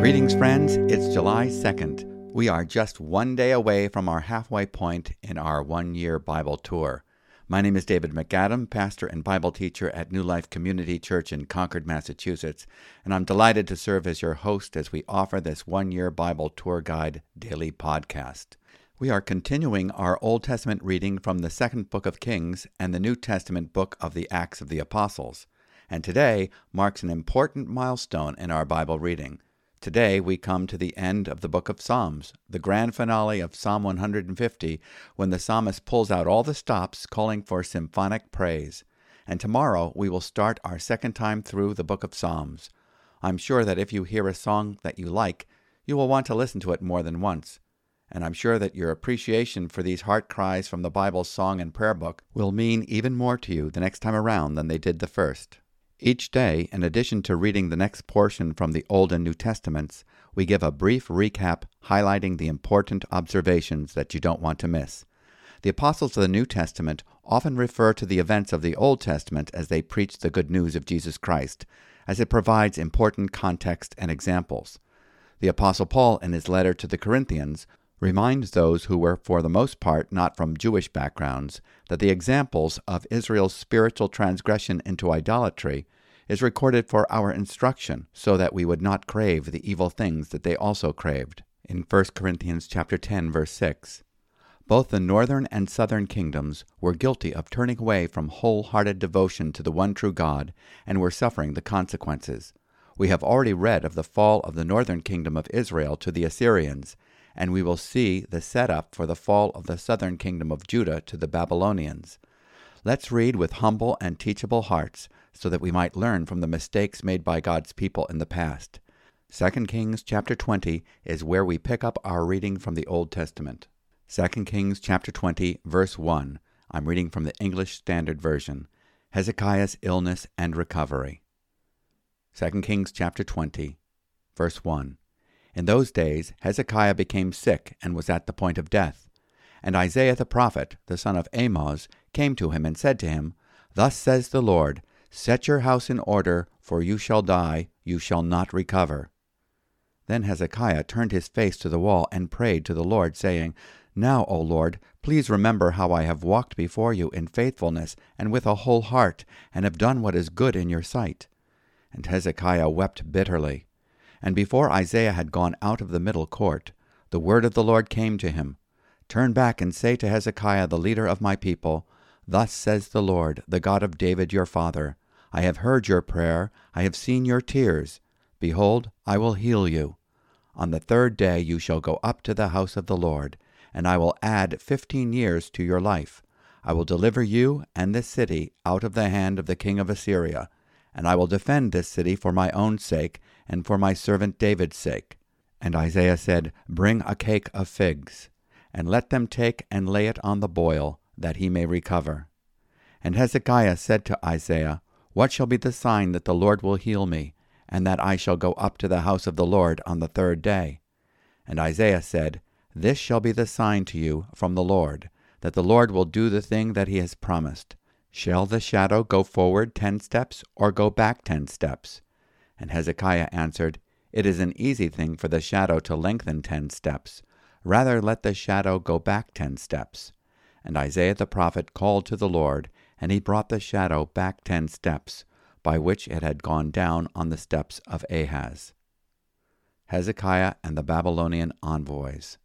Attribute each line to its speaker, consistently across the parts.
Speaker 1: Greetings, friends. It's July 2nd. We are just one day away from our halfway point in our one year Bible tour. My name is David MacAdam, pastor and Bible teacher at New Life Community Church in Concord, Massachusetts, and I'm delighted to serve as your host as we offer this one year Bible tour guide daily podcast. We are continuing our Old Testament reading from the second book of Kings and the New Testament book of the Acts of the Apostles, and today marks an important milestone in our Bible reading. Today we come to the end of the book of Psalms, the grand finale of Psalm 150, when the psalmist pulls out all the stops calling for symphonic praise. And tomorrow we will start our second time through the book of Psalms. I'm sure that if you hear a song that you like, you will want to listen to it more than once. And I'm sure that your appreciation for these heart cries from the Bible's song and prayer book will mean even more to you the next time around than they did the first. Each day, in addition to reading the next portion from the Old and New Testaments, we give a brief recap highlighting the important observations that you don't want to miss. The apostles of the New Testament often refer to the events of the Old Testament as they preach the good news of Jesus Christ, as it provides important context and examples. The apostle Paul, in his letter to the Corinthians, reminds those who were, for the most part, not from Jewish backgrounds, that the examples of Israel's spiritual transgression into idolatry is recorded for our instruction, so that we would not crave the evil things that they also craved. In 1 Corinthians chapter 10 verse 6. Both the northern and southern kingdoms were guilty of turning away from wholehearted devotion to the one true God and were suffering the consequences. We have already read of the fall of the northern kingdom of Israel to the Assyrians, and we will see the setup for the fall of the southern kingdom of Judah to the Babylonians. Let's read with humble and teachable hearts so that we might learn from the mistakes made by God's people in the past. 2 Kings chapter 20 is where we pick up our reading from the Old Testament. 2 Kings chapter 20 verse 1. I'm reading from the English Standard Version. Hezekiah's illness and recovery. 2 Kings chapter 20 verse 1. In those days Hezekiah became sick and was at the point of death. And Isaiah the prophet, the son of Amoz, came to him and said to him, Thus says the Lord, Set your house in order, for you shall die, you shall not recover. Then Hezekiah turned his face to the wall and prayed to the Lord, saying, Now, O Lord, please remember how I have walked before you in faithfulness and with a whole heart, and have done what is good in your sight. And Hezekiah wept bitterly. And before Isaiah had gone out of the middle court, the word of the Lord came to him Turn back and say to Hezekiah, the leader of my people, Thus says the Lord, the God of David your father, I have heard your prayer, I have seen your tears. Behold, I will heal you. On the third day you shall go up to the house of the Lord, and I will add fifteen years to your life. I will deliver you and this city out of the hand of the king of Assyria, and I will defend this city for my own sake and for my servant David's sake. And Isaiah said, Bring a cake of figs, and let them take and lay it on the boil, that he may recover. And Hezekiah said to Isaiah, what shall be the sign that the Lord will heal me, and that I shall go up to the house of the Lord on the third day? And Isaiah said, This shall be the sign to you from the Lord, that the Lord will do the thing that he has promised. Shall the shadow go forward ten steps, or go back ten steps? And Hezekiah answered, It is an easy thing for the shadow to lengthen ten steps. Rather let the shadow go back ten steps. And Isaiah the prophet called to the Lord, and he brought the shadow back ten steps, by which it had gone down on the steps of Ahaz. Hezekiah and the Babylonian envoys.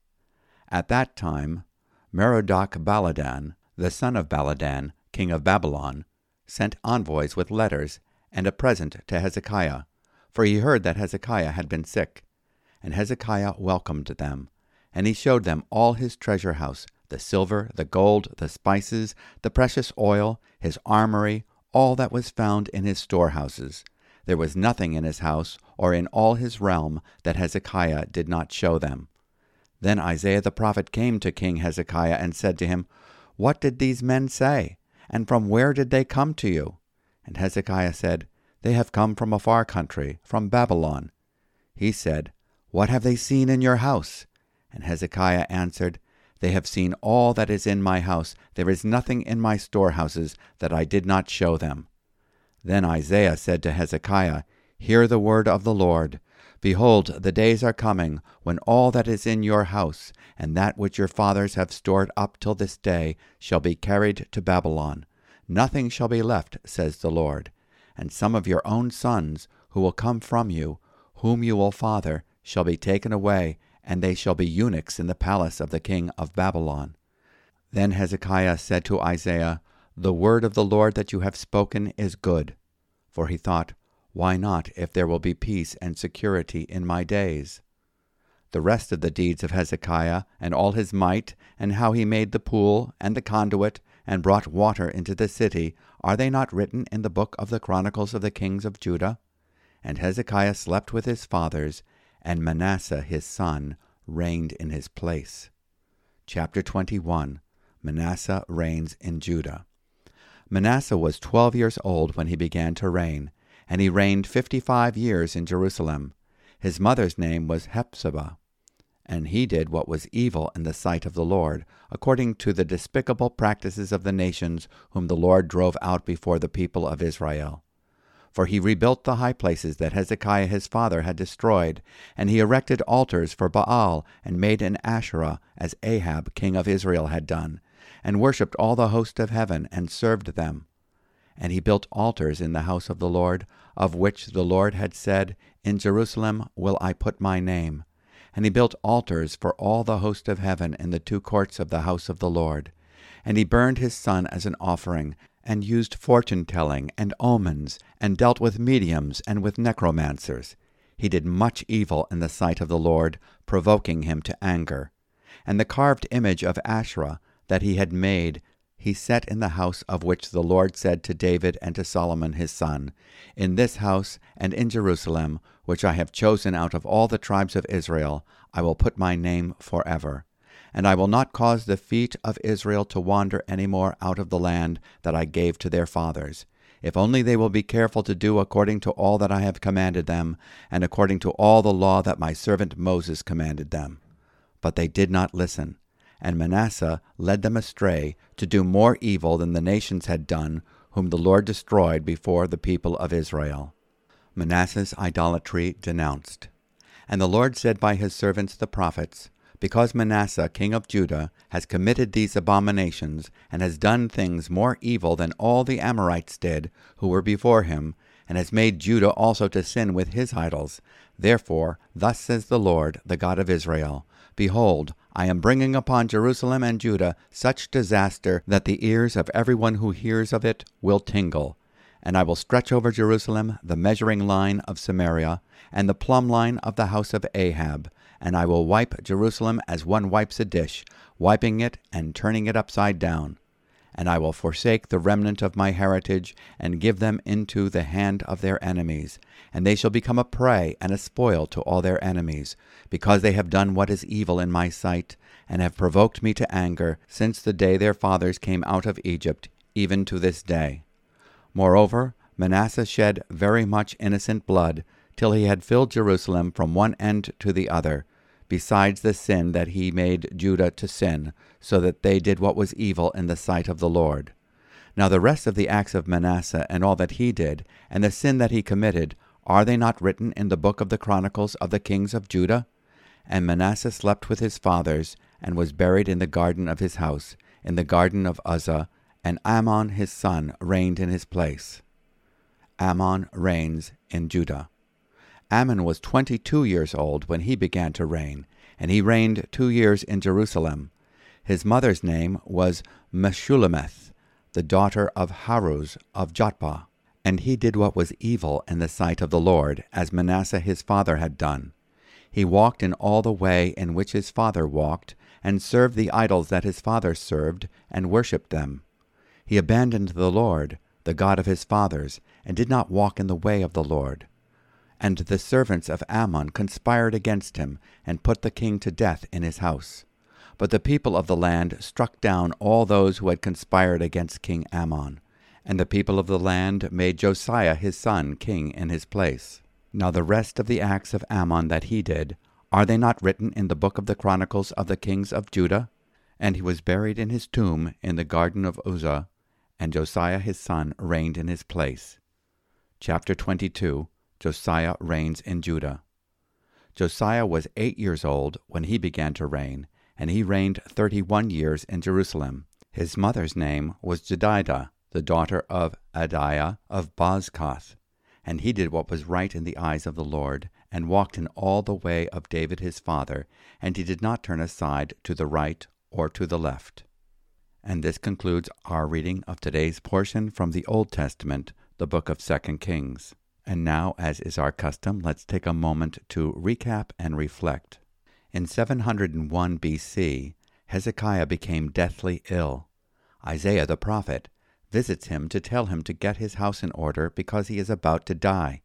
Speaker 1: At that time, Merodach Baladan, the son of Baladan, king of Babylon, sent envoys with letters and a present to Hezekiah, for he heard that Hezekiah had been sick. And Hezekiah welcomed them, and he showed them all his treasure house, the silver, the gold, the spices, the precious oil, his armory, all that was found in his storehouses. There was nothing in his house or in all his realm that Hezekiah did not show them. Then Isaiah the prophet came to King Hezekiah and said to him, What did these men say? And from where did they come to you? And Hezekiah said, They have come from a far country, from Babylon. He said, What have they seen in your house? And Hezekiah answered, they have seen all that is in my house. There is nothing in my storehouses that I did not show them. Then Isaiah said to Hezekiah, Hear the word of the Lord. Behold, the days are coming when all that is in your house, and that which your fathers have stored up till this day, shall be carried to Babylon. Nothing shall be left, says the Lord. And some of your own sons, who will come from you, whom you will father, shall be taken away, and they shall be eunuchs in the palace of the king of Babylon. Then Hezekiah said to Isaiah, The word of the Lord that you have spoken is good. For he thought, Why not, if there will be peace and security in my days? The rest of the deeds of Hezekiah, and all his might, and how he made the pool, and the conduit, and brought water into the city, are they not written in the book of the Chronicles of the kings of Judah? And Hezekiah slept with his fathers, and Manasseh his son reigned in his place. Chapter 21 Manasseh reigns in Judah. Manasseh was twelve years old when he began to reign, and he reigned fifty five years in Jerusalem. His mother's name was Hephzibah. And he did what was evil in the sight of the Lord, according to the despicable practices of the nations whom the Lord drove out before the people of Israel. For he rebuilt the high places that Hezekiah his father had destroyed, and he erected altars for Baal, and made an Asherah, as Ahab king of Israel had done, and worshipped all the host of heaven, and served them. And he built altars in the house of the Lord, of which the Lord had said, In Jerusalem will I put my name. And he built altars for all the host of heaven in the two courts of the house of the Lord. And he burned his son as an offering, and used fortune telling and omens, and dealt with mediums and with necromancers. He did much evil in the sight of the Lord, provoking him to anger. And the carved image of Asherah that he had made he set in the house of which the Lord said to David and to Solomon his son, In this house and in Jerusalem, which I have chosen out of all the tribes of Israel, I will put my name forever. And I will not cause the feet of Israel to wander any more out of the land that I gave to their fathers, if only they will be careful to do according to all that I have commanded them, and according to all the law that my servant Moses commanded them. But they did not listen and Manasseh led them astray to do more evil than the nations had done, whom the Lord destroyed before the people of Israel. Manasseh's idolatry denounced. And the Lord said by his servants the prophets, Because Manasseh king of Judah has committed these abominations, and has done things more evil than all the Amorites did, who were before him, and has made Judah also to sin with his idols, therefore thus says the Lord, the God of Israel, Behold, I am bringing upon Jerusalem and Judah such disaster that the ears of everyone who hears of it will tingle. And I will stretch over Jerusalem the measuring line of Samaria, and the plumb line of the house of Ahab, and I will wipe Jerusalem as one wipes a dish, wiping it and turning it upside down and I will forsake the remnant of my heritage, and give them into the hand of their enemies. And they shall become a prey and a spoil to all their enemies, because they have done what is evil in my sight, and have provoked me to anger, since the day their fathers came out of Egypt, even to this day. Moreover, Manasseh shed very much innocent blood, till he had filled Jerusalem from one end to the other, besides the sin that he made Judah to sin, so that they did what was evil in the sight of the Lord. Now the rest of the acts of Manasseh and all that he did, and the sin that he committed, are they not written in the book of the Chronicles of the kings of Judah? And Manasseh slept with his fathers, and was buried in the garden of his house, in the garden of Uzzah, and Amon his son reigned in his place. Amon reigns in Judah. Amon was twenty two years old when he began to reign, and he reigned two years in Jerusalem. His mother's name was Meshullemeth, the daughter of Haruz of Jotbah. And he did what was evil in the sight of the Lord, as Manasseh his father had done. He walked in all the way in which his father walked, and served the idols that his father served, and worshipped them. He abandoned the Lord, the God of his fathers, and did not walk in the way of the Lord. And the servants of Amon conspired against him, and put the king to death in his house. But the people of the land struck down all those who had conspired against King Amon. And the people of the land made Josiah his son king in his place. Now the rest of the acts of Amon that he did, are they not written in the book of the Chronicles of the kings of Judah? And he was buried in his tomb in the garden of Uzzah, and Josiah his son reigned in his place. Chapter 22 Josiah reigns in Judah. Josiah was eight years old when he began to reign, and he reigned thirty one years in Jerusalem. His mother's name was Jedidah, the daughter of Adiah of Bozkath. And he did what was right in the eyes of the Lord, and walked in all the way of David his father, and he did not turn aside to the right or to the left. And this concludes our reading of today's portion from the Old Testament, the book of Second Kings. And now, as is our custom, let's take a moment to recap and reflect. In 701 BC, Hezekiah became deathly ill. Isaiah the prophet visits him to tell him to get his house in order because he is about to die.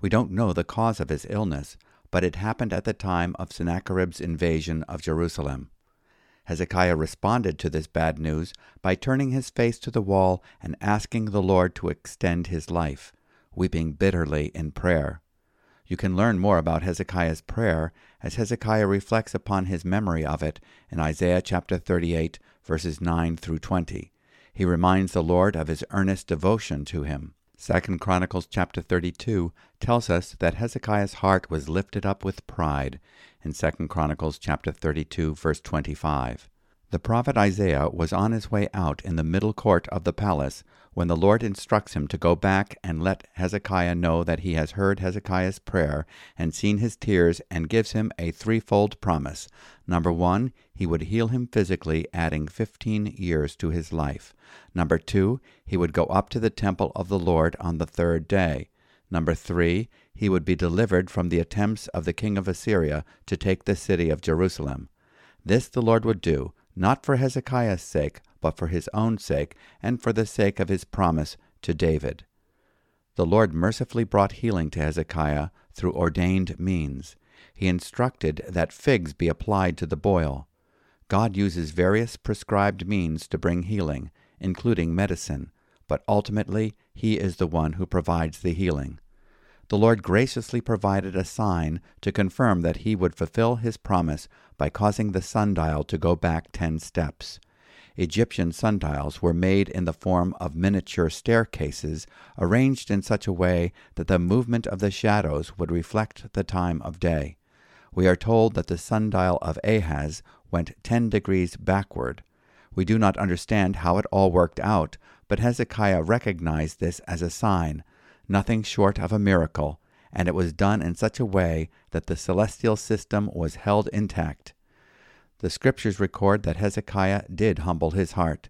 Speaker 1: We don't know the cause of his illness, but it happened at the time of Sennacherib's invasion of Jerusalem. Hezekiah responded to this bad news by turning his face to the wall and asking the Lord to extend his life, weeping bitterly in prayer. You can learn more about Hezekiah's prayer as Hezekiah reflects upon his memory of it in Isaiah chapter 38, verses 9 through 20. He reminds the Lord of his earnest devotion to him. Second Chronicles chapter 32 tells us that Hezekiah's heart was lifted up with pride in Second Chronicles chapter 32 verse 25. The prophet Isaiah was on his way out in the middle court of the palace when the Lord instructs him to go back and let Hezekiah know that he has heard Hezekiah's prayer and seen his tears and gives him a threefold promise. Number one, he would heal him physically, adding 15 years to his life. Number two, he would go up to the temple of the Lord on the third day. Number three, he would be delivered from the attempts of the king of Assyria to take the city of Jerusalem. This the Lord would do not for Hezekiah's sake, but for his own sake, and for the sake of his promise to David. The Lord mercifully brought healing to Hezekiah through ordained means. He instructed that figs be applied to the boil. God uses various prescribed means to bring healing, including medicine, but ultimately He is the one who provides the healing the Lord graciously provided a sign to confirm that he would fulfill his promise by causing the sundial to go back ten steps. Egyptian sundials were made in the form of miniature staircases arranged in such a way that the movement of the shadows would reflect the time of day. We are told that the sundial of Ahaz went ten degrees backward. We do not understand how it all worked out, but Hezekiah recognized this as a sign nothing short of a miracle, and it was done in such a way that the celestial system was held intact. The scriptures record that Hezekiah did humble his heart.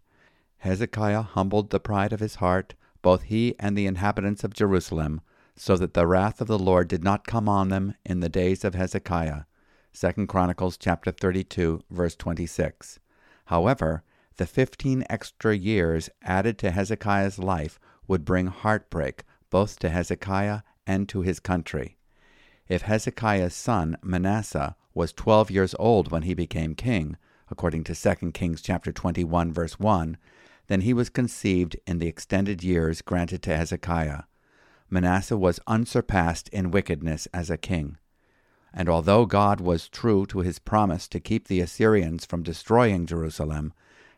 Speaker 1: Hezekiah humbled the pride of his heart, both he and the inhabitants of Jerusalem, so that the wrath of the Lord did not come on them in the days of Hezekiah. 2 Chronicles chapter 32 verse 26. However, the 15 extra years added to Hezekiah's life would bring heartbreak both to Hezekiah and to his country. If Hezekiah's son Manasseh was twelve years old when he became king, according to 2 Kings chapter 21 verse 1, then he was conceived in the extended years granted to Hezekiah. Manasseh was unsurpassed in wickedness as a king. And although God was true to his promise to keep the Assyrians from destroying Jerusalem,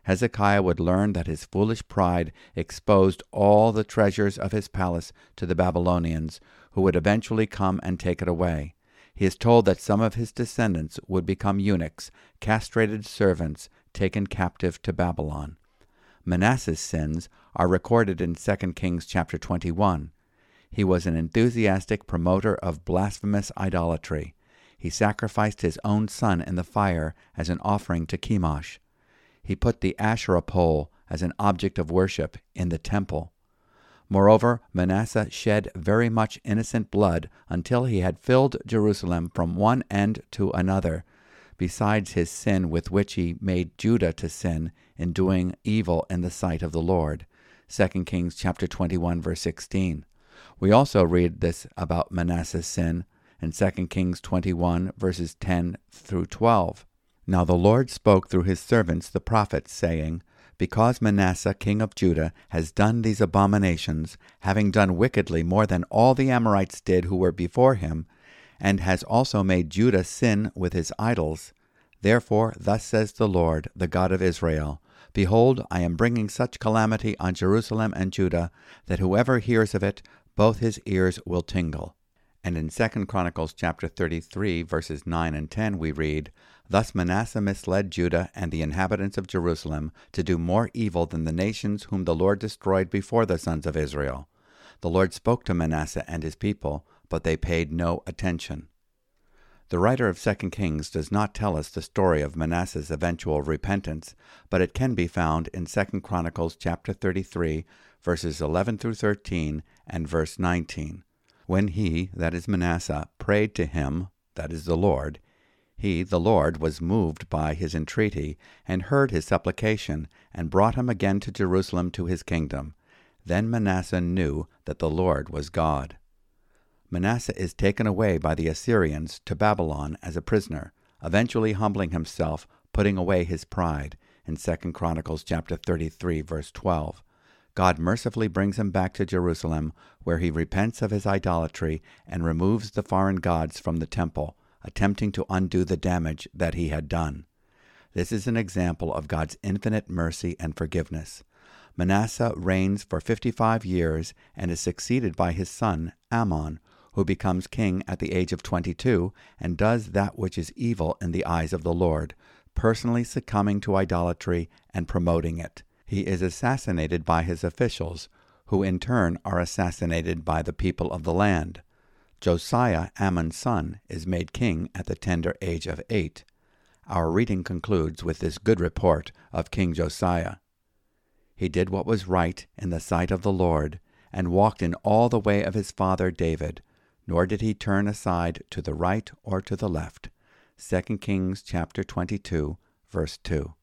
Speaker 1: Hezekiah would learn that his foolish pride exposed all the treasures of his palace to the Babylonians, who would eventually come and take it away. He is told that some of his descendants would become eunuchs, castrated servants taken captive to Babylon. Manasseh's sins are recorded in 2 Kings chapter 21. He was an enthusiastic promoter of blasphemous idolatry. He sacrificed his own son in the fire as an offering to Chemosh he put the Asherah pole as an object of worship in the temple. Moreover, Manasseh shed very much innocent blood until he had filled Jerusalem from one end to another, besides his sin with which he made Judah to sin in doing evil in the sight of the Lord. 2 Kings chapter 21 verse 16. We also read this about Manasseh's sin in 2 Kings 21 verses 10 through 12. Now the Lord spoke through his servants the prophets, saying, Because Manasseh king of Judah has done these abominations, having done wickedly more than all the Amorites did who were before him, and has also made Judah sin with his idols, therefore thus says the Lord, the God of Israel, Behold, I am bringing such calamity on Jerusalem and Judah, that whoever hears of it, both his ears will tingle. And in 2 Chronicles chapter 33 verses 9 and 10 we read, Thus Manasseh misled Judah and the inhabitants of Jerusalem to do more evil than the nations whom the Lord destroyed before the sons of Israel. The Lord spoke to Manasseh and his people, but they paid no attention. The writer of 2 Kings does not tell us the story of Manasseh's eventual repentance, but it can be found in 2 Chronicles chapter 33, verses 11 through 13 and verse 19. When he, that is Manasseh, prayed to him, that is the Lord, he, the Lord, was moved by his entreaty, and heard his supplication, and brought him again to Jerusalem to his kingdom. Then Manasseh knew that the Lord was God. Manasseh is taken away by the Assyrians to Babylon as a prisoner, eventually humbling himself, putting away his pride, in 2 Chronicles chapter 33 verse 12. God mercifully brings him back to Jerusalem, where he repents of his idolatry and removes the foreign gods from the temple attempting to undo the damage that he had done. This is an example of God's infinite mercy and forgiveness. Manasseh reigns for 55 years and is succeeded by his son Amon, who becomes king at the age of 22 and does that which is evil in the eyes of the Lord, personally succumbing to idolatry and promoting it. He is assassinated by his officials, who in turn are assassinated by the people of the land. Josiah, Ammon's son, is made king at the tender age of eight. Our reading concludes with this good report of King Josiah. He did what was right in the sight of the Lord, and walked in all the way of his father David, nor did he turn aside to the right or to the left. 2 Kings chapter 22, verse 2.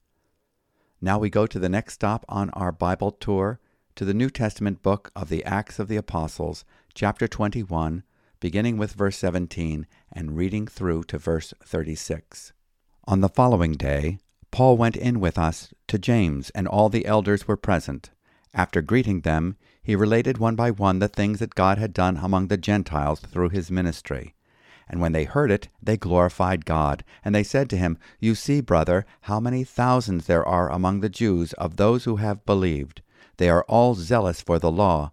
Speaker 1: Now we go to the next stop on our Bible tour, to the New Testament book of the Acts of the Apostles, chapter 21, beginning with verse 17 and reading through to verse 36. On the following day, Paul went in with us to James, and all the elders were present. After greeting them, he related one by one the things that God had done among the Gentiles through his ministry. And when they heard it, they glorified God. And they said to him, You see, brother, how many thousands there are among the Jews of those who have believed. They are all zealous for the law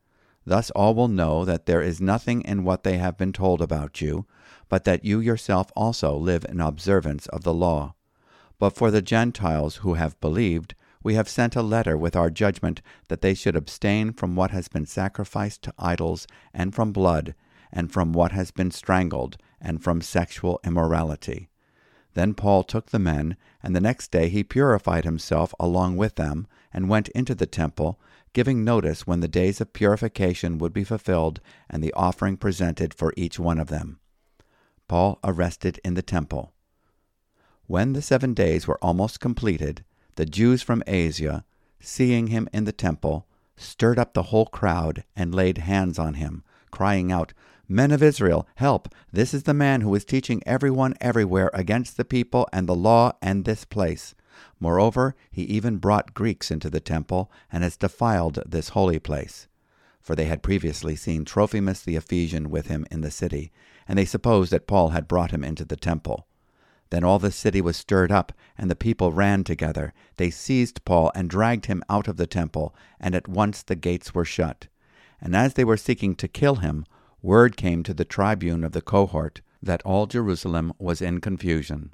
Speaker 1: Thus all will know that there is nothing in what they have been told about you, but that you yourself also live in observance of the law. But for the Gentiles who have believed, we have sent a letter with our judgment that they should abstain from what has been sacrificed to idols, and from blood, and from what has been strangled, and from sexual immorality. Then Paul took the men, and the next day he purified himself along with them, and went into the temple, giving notice when the days of purification would be fulfilled and the offering presented for each one of them. Paul arrested in the temple. When the seven days were almost completed, the Jews from Asia, seeing him in the temple, stirred up the whole crowd and laid hands on him, crying out, Men of Israel, help! This is the man who is teaching everyone everywhere against the people and the law and this place. Moreover, he even brought Greeks into the temple, and has defiled this holy place. For they had previously seen Trophimus the Ephesian with him in the city, and they supposed that Paul had brought him into the temple. Then all the city was stirred up, and the people ran together. They seized Paul and dragged him out of the temple, and at once the gates were shut. And as they were seeking to kill him, word came to the tribune of the cohort that all Jerusalem was in confusion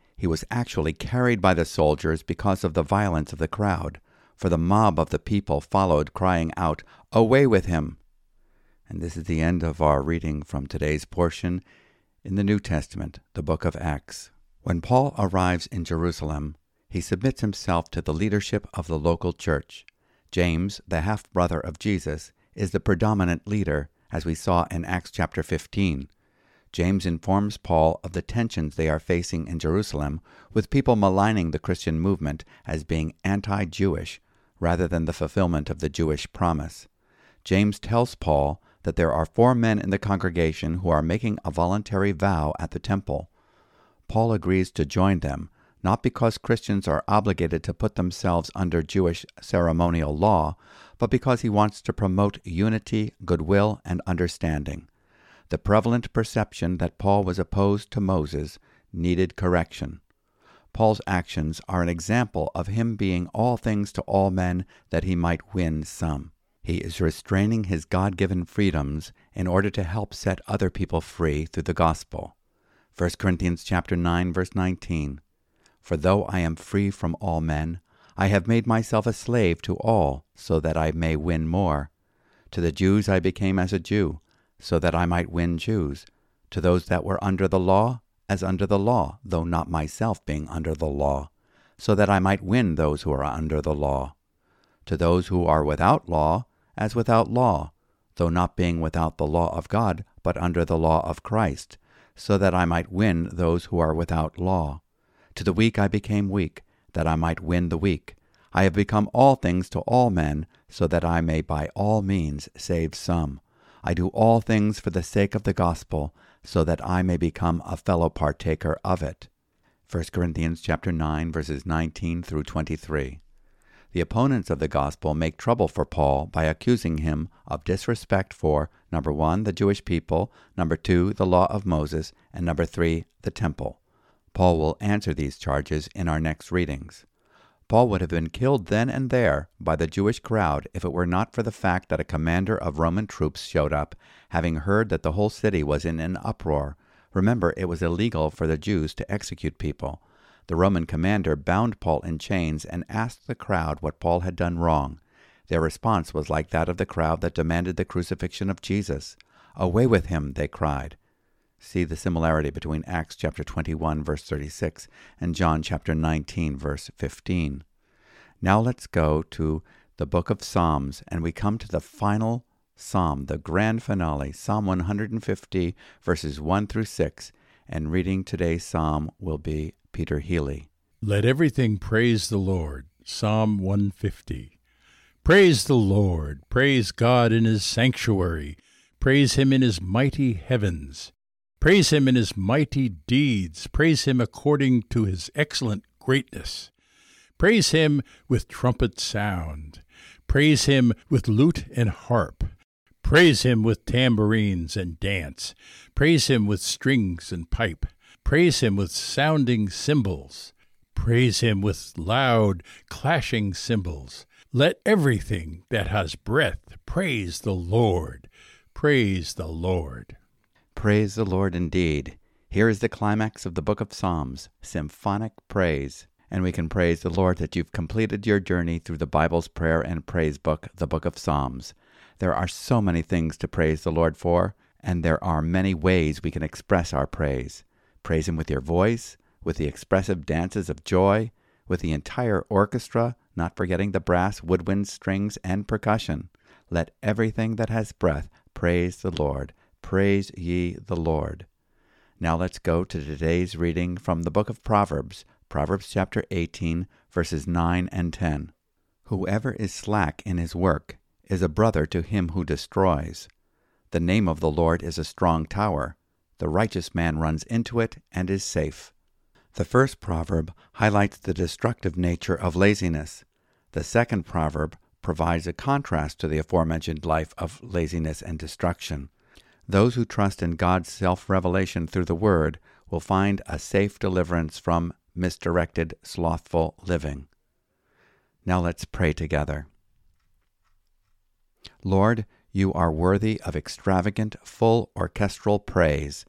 Speaker 1: he was actually carried by the soldiers because of the violence of the crowd, for the mob of the people followed, crying out, Away with him! And this is the end of our reading from today's portion in the New Testament, the book of Acts. When Paul arrives in Jerusalem, he submits himself to the leadership of the local church. James, the half brother of Jesus, is the predominant leader, as we saw in Acts chapter 15. James informs Paul of the tensions they are facing in Jerusalem with people maligning the Christian movement as being anti Jewish rather than the fulfillment of the Jewish promise. James tells Paul that there are four men in the congregation who are making a voluntary vow at the temple. Paul agrees to join them, not because Christians are obligated to put themselves under Jewish ceremonial law, but because he wants to promote unity, goodwill, and understanding. The prevalent perception that Paul was opposed to Moses needed correction. Paul's actions are an example of him being all things to all men that he might win some. He is restraining his God given freedoms in order to help set other people free through the gospel. 1 Corinthians chapter 9 verse 19 For though I am free from all men I have made myself a slave to all so that I may win more. To the Jews I became as a Jew so that I might win Jews, to those that were under the law, as under the law, though not myself being under the law, so that I might win those who are under the law. To those who are without law, as without law, though not being without the law of God, but under the law of Christ, so that I might win those who are without law. To the weak I became weak, that I might win the weak. I have become all things to all men, so that I may by all means save some. I do all things for the sake of the gospel, so that I may become a fellow partaker of it. 1 Corinthians chapter 9 verses 19 through 23. The opponents of the gospel make trouble for Paul by accusing him of disrespect for number 1 the Jewish people, number 2 the law of Moses, and number 3 the temple. Paul will answer these charges in our next readings. Paul would have been killed then and there by the Jewish crowd if it were not for the fact that a commander of Roman troops showed up, having heard that the whole city was in an uproar. Remember, it was illegal for the Jews to execute people. The Roman commander bound Paul in chains and asked the crowd what Paul had done wrong. Their response was like that of the crowd that demanded the crucifixion of Jesus. Away with him, they cried. See the similarity between Acts chapter 21 verse 36 and John chapter 19 verse 15. Now let's go to the book of Psalms and we come to the final psalm, the grand finale, Psalm 150 verses 1 through 6, and reading today's psalm will be Peter Healey.
Speaker 2: Let everything praise the Lord. Psalm 150. Praise the Lord. Praise God in his sanctuary. Praise him in his mighty heavens. Praise him in his mighty deeds. Praise him according to his excellent greatness. Praise him with trumpet sound. Praise him with lute and harp. Praise him with tambourines and dance. Praise him with strings and pipe. Praise him with sounding cymbals. Praise him with loud, clashing cymbals. Let everything that has breath praise the Lord. Praise the Lord.
Speaker 1: Praise the Lord indeed. Here is the climax of the book of Psalms, symphonic praise. And we can praise the Lord that you've completed your journey through the Bible's prayer and praise book, the book of Psalms. There are so many things to praise the Lord for, and there are many ways we can express our praise. Praise Him with your voice, with the expressive dances of joy, with the entire orchestra, not forgetting the brass, woodwind, strings, and percussion. Let everything that has breath praise the Lord. Praise ye the Lord. Now let's go to today's reading from the book of Proverbs, Proverbs chapter 18, verses 9 and 10. Whoever is slack in his work is a brother to him who destroys. The name of the Lord is a strong tower. The righteous man runs into it and is safe. The first proverb highlights the destructive nature of laziness. The second proverb provides a contrast to the aforementioned life of laziness and destruction. Those who trust in God's self revelation through the Word will find a safe deliverance from misdirected, slothful living. Now let's pray together. Lord, you are worthy of extravagant, full orchestral praise.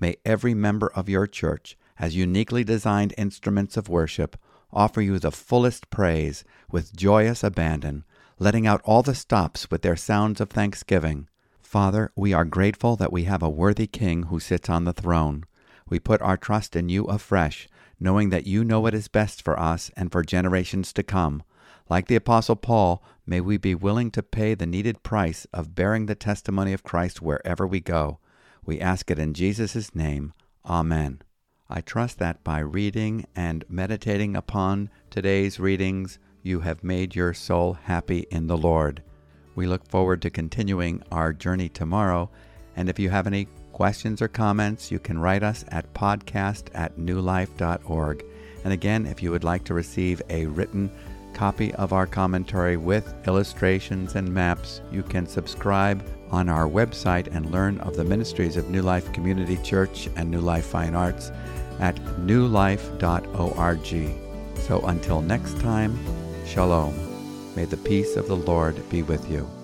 Speaker 1: May every member of your church, as uniquely designed instruments of worship, offer you the fullest praise with joyous abandon, letting out all the stops with their sounds of thanksgiving. Father, we are grateful that we have a worthy King who sits on the throne. We put our trust in you afresh, knowing that you know what is best for us and for generations to come. Like the Apostle Paul, may we be willing to pay the needed price of bearing the testimony of Christ wherever we go. We ask it in Jesus' name. Amen. I trust that by reading and meditating upon today's readings, you have made your soul happy in the Lord. We look forward to continuing our journey tomorrow, and if you have any questions or comments, you can write us at podcast at newlife.org. And again, if you would like to receive a written copy of our commentary with illustrations and maps, you can subscribe on our website and learn of the ministries of New Life Community Church and New Life Fine Arts at newlife.org. So until next time, shalom. May the peace of the Lord be with you.